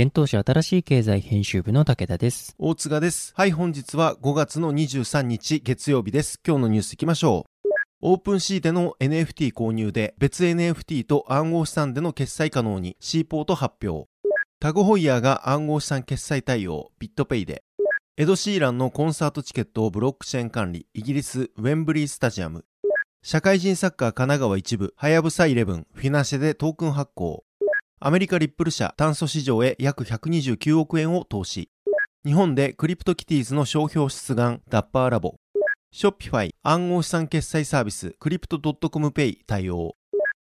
幻冬舎新しい経済編集部の武田です。大塚です。はい、本日は5月の23日月曜日です。今日のニュースいきましょう。 OpenSea での NFT 購入で別 NFT と暗号資産での決済可能に C ポート発表。タグホイヤーが暗号資産決済対応 BitPay で。エド・シーランのコンサートチケットをブロックチェーン管理イギリスウェンブリースタジアム。社会人サッカー神奈川一部はやぶさ11フィナンシェでトークン発行。アメリカリップル社炭素市場へ約129億円を投資。日本でクリプトキティーズの商標出願ダッパーラボ。 Shopify 暗号資産決済サービスクリプト .com ペイ対応。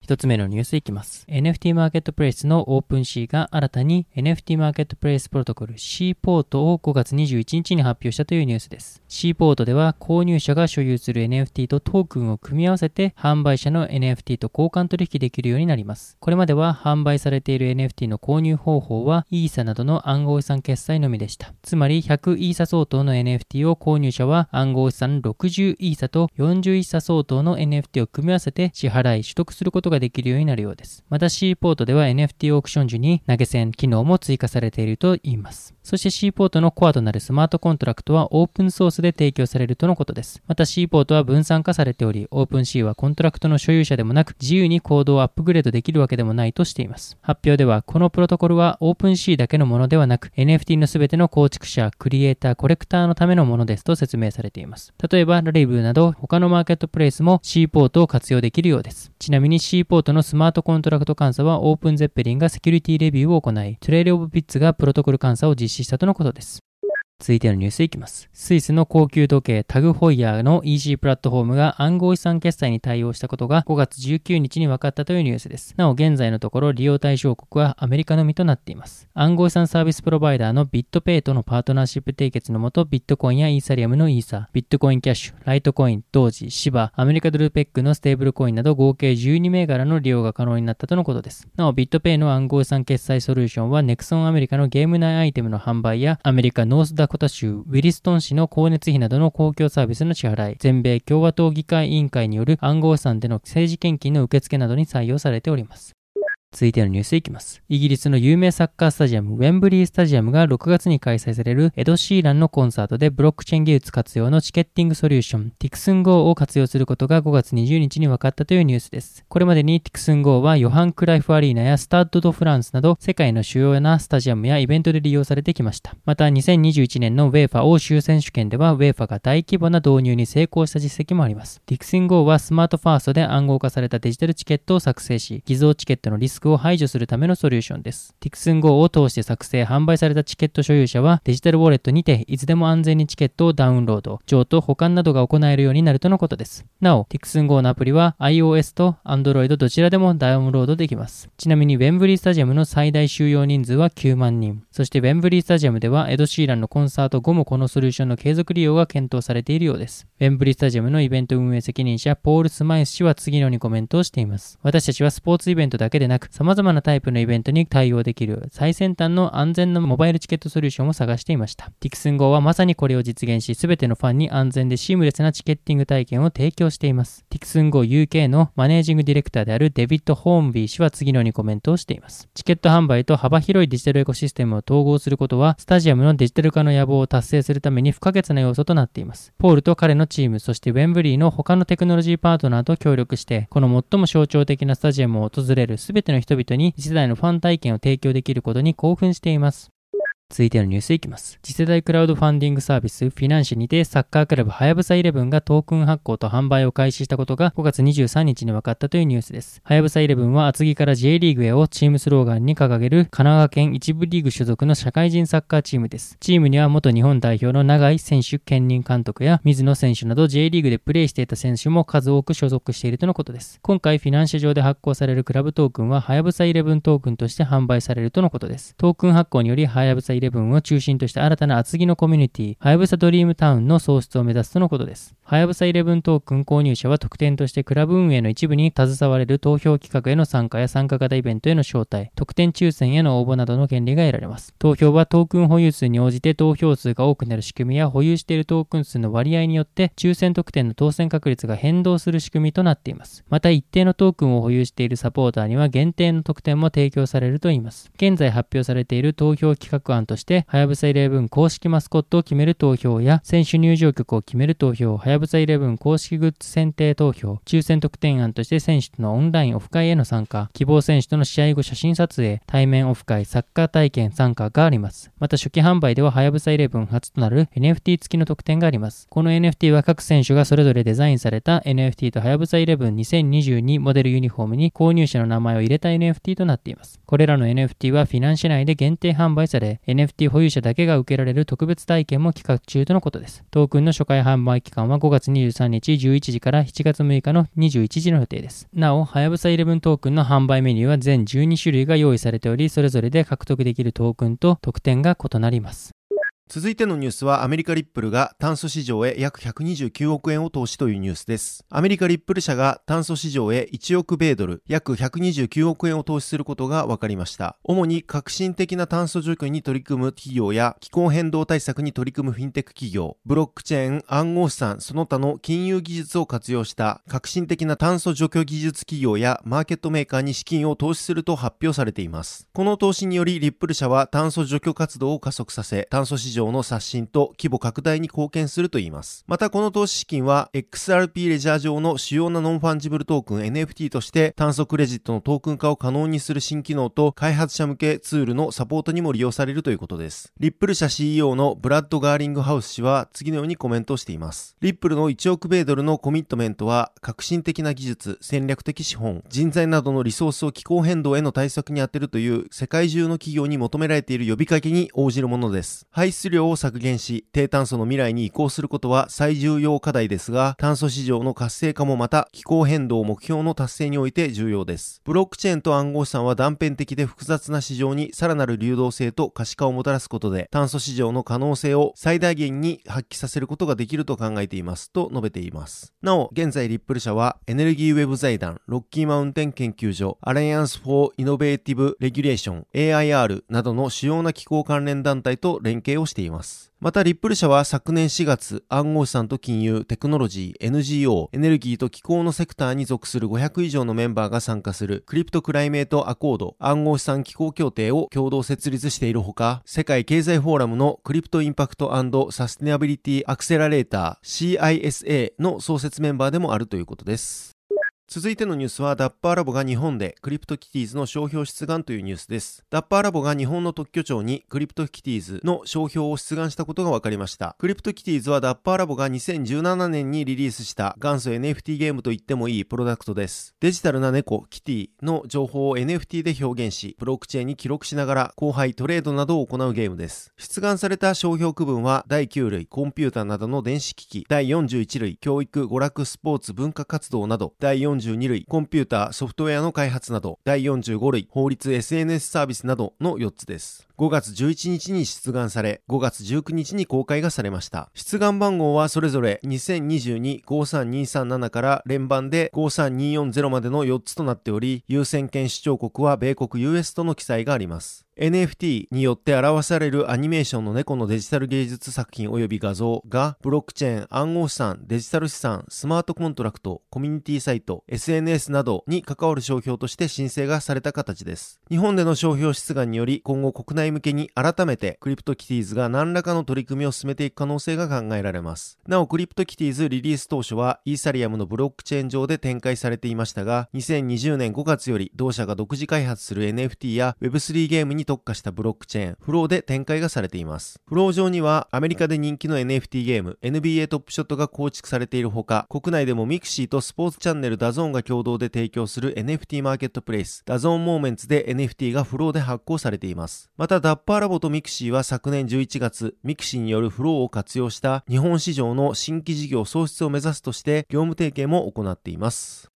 一つ目のニュースいきます。NFT マーケットプレイスの OpenSea が新たに NFT マーケットプレイスプロトコル C ポートを5月21日に発表したというニュースです。C ポートでは購入者が所有する NFT とトークンを組み合わせて販売者の NFT と交換取引できるようになります。これまでは販売されている NFT の購入方法はイーサなどの暗号資産決済のみでした。つまり100イーサ相当の NFT を購入者は暗号資産60イーサと40イーサ相当の NFT を組み合わせて支払い取得することができるようになるようです。また C ポートでは NFT オークション時に投げ銭機能も追加されているといいます。そして C ポートのコアとなるスマートコントラクトはオープンソースで提供されるとのことです。また C ポートは分散化されており、オープン C はコントラクトの所有者でもなく自由にコードをアップグレードできるわけでもないとしています。発表ではこのプロトコルはオープン C だけのものではなく NFT のすべての構築者、クリエイター、コレクターのためのものですと説明されています。例えば Rarible など他のマーケットプレイスも C ポートを活用できるようです。ちなみに C ポートのスマートコントラクト監査は OpenZeppelin がセキュリティレビューを行い、 Trail of Bits がプロトコル監査を実施したとのことです。続いてのニュースいきます。スイスの高級時計タグホイヤーの EC プラットフォームが暗号資産決済に対応したことが5月19日に分かったというニュースです。なお現在のところ利用対象国はアメリカのみとなっています。暗号資産サービスプロバイダーの BitPay とのパートナーシップ締結のもとビットコインやイーサリアムのイーサー、ビットコインキャッシュ、ライトコイン、ドージ、シバ、アメリカドルペッグのステーブルコインなど合計12銘柄の利用が可能になったとのことです。なお BitPay の暗号資産決済ソリューションはネクソンアメリカのゲーム内アイテムの販売やアメリカノースダコタ州ウィリストン市の光熱費などの公共サービスの支払い、全米共和党議会委員会による暗号資産での政治献金の受付などに採用されております。続いてのニュースいきます。イギリスの有名サッカースタジアム、ウェンブリースタジアムが6月に開催されるエド・シーランのコンサートでブロックチェーン技術活用のチケッティングソリューション、ティクスン GO を活用することが5月20日に分かったというニュースです。これまでにティクスン GO はヨハン・クライフアリーナやスタッド・ド・フランスなど世界の主要なスタジアムやイベントで利用されてきました。また2021年のウェーファ欧州選手権ではウェーファが大規模な導入に成功した実績もあります。ティクスン GO はスマートファーストで暗号化されたデジタルチケットを作成し、偽造チケットのリスクを排除するためのソリューションです。Tixn Go を通して作成、販売されたチケット所有者はデジタルウォレットにていつでも安全にチケットをダウンロード、譲渡、保管などが行えるようになるとのことです。なお、Tixn Go のアプリは iOS と Android どちらでもダウンロードできます。ちなみにウェンブリースタジアムの最大収容人数は9万人。そしてウェンブリースタジアムではエド・シーランのコンサート後もこのソリューションの継続利用が検討されているようです。ウェンブリースタジアムのイベント運営責任者ポール・スマイス氏は次のようにコメントをしています。私たちはスポーツイベントだけでなくく、様々なタイプのイベントに対応できる最先端の安全なモバイルチケットソリューションを探していました。ティクスン号はまさにこれを実現し、すべてのファンに安全でシームレスなチケッティング体験を提供しています。ティクスン号 UK のマネージングディレクターであるデビッド・ホーンビー氏は次のようにコメントをしています。チケット販売と幅広いデジタルエコシステムを統合することは、スタジアムのデジタル化の野望を達成するために不可欠な要素となっています。ポールと彼のチーム、そしてウェンブリーの他のテクノロジーパートナーと協力して、この最も象徴的なスタジアムを訪れる全ての人々に次世代のファン体験を提供できることに興奮しています。続いてのニュースいきます。次世代クラウドファンディングサービスフィナンシェにてサッカークラブはやぶさ11がトークン発行と販売を開始したことが5月23日に分かったというニュースです。はやぶさ11は厚木から J リーグへをチームスローガンに掲げる神奈川県一部リーグ所属の社会人サッカーチームです。チームには元日本代表の長井選手兼任監督や水野選手など J リーグでプレーしていた選手も数多く所属しているとのことです。今回フィナンシェ上で発行されるクラブトークンははやぶさ11トークンとして販売されるとのことです。トークン発行によりはやぶさ11を中心とした新たな厚木のコミュニティ、はやぶさドリームタウンの創出を目指すとのことです。はやぶさ11トークン購入者は特典としてクラブ運営の一部に携われる投票企画への参加や参加型イベントへの招待、特典抽選への応募などの権利が得られます。投票はトークン保有数に応じて投票数が多くなる仕組みや保有しているトークン数の割合によって抽選特典の当選確率が変動する仕組みとなっています。また一定のトークンを保有しているサポーターには限定の特典も提供されるといいます。現在発表されている投票企画案として、はやぶさ11公式マスコットを決める投票や選手入場曲を決める投票、はやぶさ11公式グッズ選定投票、抽選特典案として選手とのオンラインオフ会への参加、希望選手との試合後写真撮影、対面オフ会、サッカー体験参加があります。また初期販売でははやぶさ11初となる NFT 付きの特典があります。この NFT は各選手がそれぞれデザインされた NFT とはやぶさ112022モデルユニフォームに購入者の名前を入れた NFT となっています。これらの NFT はフィナンシェ内で限定販売され、NFT 保有者だけが受けられる特別体験も企画中とのことです。トークンの初回販売期間は5月23日11時から7月6日の21時の予定です。なお、はやぶさ11トークンの販売メニューは全12種類が用意されており、それぞれで獲得できるトークンと特典が異なります。続いてのニュースはアメリカリップルが炭素市場へ約129億円を投資というニュースです。アメリカリップル社が炭素市場へ1億米ドル、約129億円を投資することが分かりました。主に革新的な炭素除去に取り組む企業や気候変動対策に取り組むフィンテック企業、ブロックチェーン、暗号資産、その他の金融技術を活用した革新的な炭素除去技術企業やマーケットメーカーに資金を投資すると発表されています。この投資によりリップル社は炭素除去活動を加速させ、炭素市場場の刷新と規模拡大に貢献するといいます。またこの投資資金は XRP レジャー上の主要なノンファンジブルトークン NFT として炭素クレジットのトークン化を可能にする新機能と開発者向けツールのサポートにも利用されるということです。リップル社 CEO のブラッド・ガーリングハウス氏は次のようにコメントしています。リップルの1億米ドルのコミットメントは革新的な技術、戦略的資本、人材などのリソースを気候変動への対策に充てるという世界中の企業に求められている呼びかけに応じるものです。排出量を削減し、低炭素の未来に移行することは最重要課題ですが、炭素市場の活性化もまた気候変動目標の達成において重要です。ブロックチェーンと暗号資産は断片的で複雑な市場にさらなる流動性と可視化をもたらすことで、炭素市場の可能性を最大限に発揮させることができると考えていますと述べています。なお、現在リップル社はエネルギーウェブ財団、ロッキーマウンテン研究所、アライアンス・フォー・イノベーティブ・レギュレーション、AIR などの主要な気候関連団体と連携をしてしています。また、リップル社は昨年4月、暗号資産と金融、テクノロジー、NGO、エネルギーと気候のセクターに属する500以上のメンバーが参加するクリプトクライメートアコード暗号資産気候協定を共同設立しているほか、世界経済フォーラムのクリプトインパクトサステナビリティアクセラレーター CISA の創設メンバーでもあるということです。続いてのニュースは、ダッパーラボが日本でクリプトキティーズの商標出願というニュースです。ダッパーラボが日本の特許庁にクリプトキティーズの商標を出願したことが分かりました。クリプトキティーズはダッパーラボが2017年にリリースした元祖 NFT ゲームと言ってもいいプロダクトです。デジタルな猫、キティの情報を NFT で表現し、ブロックチェーンに記録しながら交配、トレードなどを行うゲームです。出願された商標区分は第9類、コンピューターなどの電子機器、第41類、教育、娯楽、スポーツ、文化活動など、第42類、コンピューピューター、ソフトウェアの開発など、第45類、法律、SNS サービスなどの4つです。5月11日に出願され、5月19日に公開がされました。出願番号はそれぞれ2022-53237から連番で53240までの4つとなっており、優先権主張国は米国 US との記載があります。NFT によって表されるアニメーションの猫のデジタル芸術作品及び画像がブロックチェーン、暗号資産、デジタル資産、スマートコントラクト、コミュニティサイト、SNS などに関わる商標として申請がされた形です。日本での商標出願により今後国内向けに改めてクリプトキティーズが何らかの取り組みを進めていく可能性が考えられます。なおクリプトキティーズリリース当初はイーサリアムのブロックチェーン上で展開されていましたが2020年5月より同社が独自開発する NFT や Web3 ゲームに特化したブロックチェーン、フローで展開がされています。フロー上には、アメリカで人気の NFT ゲーム、NBA トップショットが構築されているほか、国内でもミクシーとスポーツチャンネルダゾーンが共同で提供する NFT マーケットプレイス、ダゾーンモーメンツで NFT がフローで発行されています。また、ダッパーラボとミクシーは昨年11月、ミクシーによるフローを活用した日本市場の新規事業創出を目指すとして、業務提携も行っています。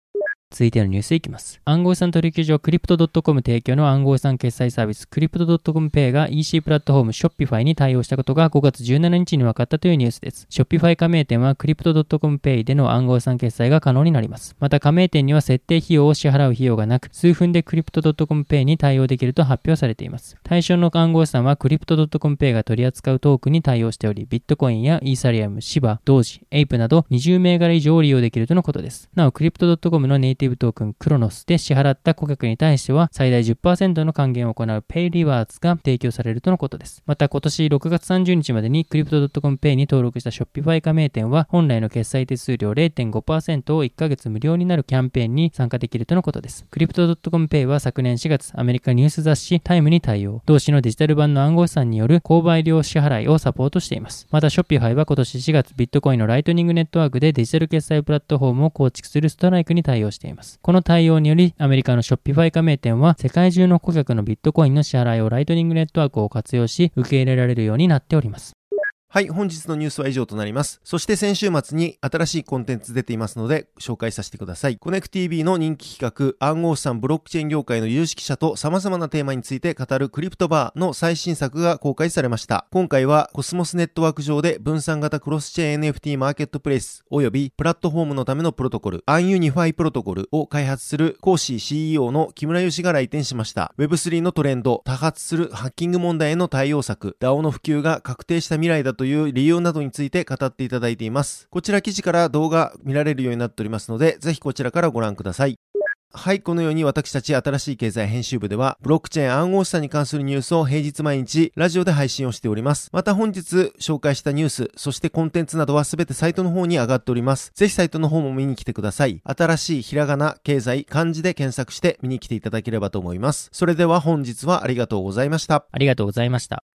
続いてのニュースいきます。暗号資産取引所クリプト .com 提供の暗号資産決済サービスクリプト .com Pay が EC プラットフォーム Shopify に対応したことが5月17日に分かったというニュースです。Shopify 加盟店はクリプト .com Pay での暗号資産決済が可能になります。また加盟店には設定費用を支払う費用がなく、数分でクリプト .com Pay に対応できると発表されています。対象の暗号資産はクリプト .com Pay が取り扱うトークに対応しており、ビットコインやイーサリアム、シバ、ドージ、エイプなど20銘柄以上利用できるとのことです。なお、クリプト .com のネイティブトークンクロノスで支払った顧客に対しては最大10%の還元を行う Pay Rewards が提供されるとのことです。また今年6月30日までに Crypto.com Pay に登録した Shopify 加盟店は本来の決済手数料0.5%を1ヶ月無料になるキャンペーンに参加できるとのことです。Crypto.com Pay は昨年4月アメリカニュース雑誌タイムに対応。同誌のデジタル版の暗号資産による購読料支払いをサポートしています。また Shopify は今年4月ビットコインのライトニングネットワークでデジタル決済プラットフォームを構築するストライクに対応しています。この対応により、アメリカの Shopify 加盟店は、世界中の顧客のビットコインの支払いをライトニングネットワークを活用し、受け入れられるようになっております。はい、本日のニュースは以上となります。そして先週末に新しいコンテンツ出ていますので、紹介させてください。コネク TV の人気企画、暗号資産ブロックチェーン業界の有識者と様々なテーマについて語るクリプトバーの最新作が公開されました。今回はコスモスネットワーク上で分散型クロスチェーン NFT マーケットプレイス及びプラットフォームのためのプロトコル、 UnUniFi プロトコルを開発する講師 CEO の木村義が来店しました。Web3 のトレンド、多発するハッキング問題への対応策、DAO の普及が確定した未来だとという理由などについて語っていただいています。こちら記事から動画見られるようになっておりますので、ぜひこちらからご覧ください。はい、このように私たち新しい経済編集部では、ブロックチェーン暗号資産に関するニュースを平日毎日ラジオで配信をしております。また本日紹介したニュース、そしてコンテンツなどはすべてサイトの方に上がっております。ぜひサイトの方も見に来てください。新しいひらがな、経済、漢字で検索して見に来ていただければと思います。それでは本日はありがとうございました。ありがとうございました。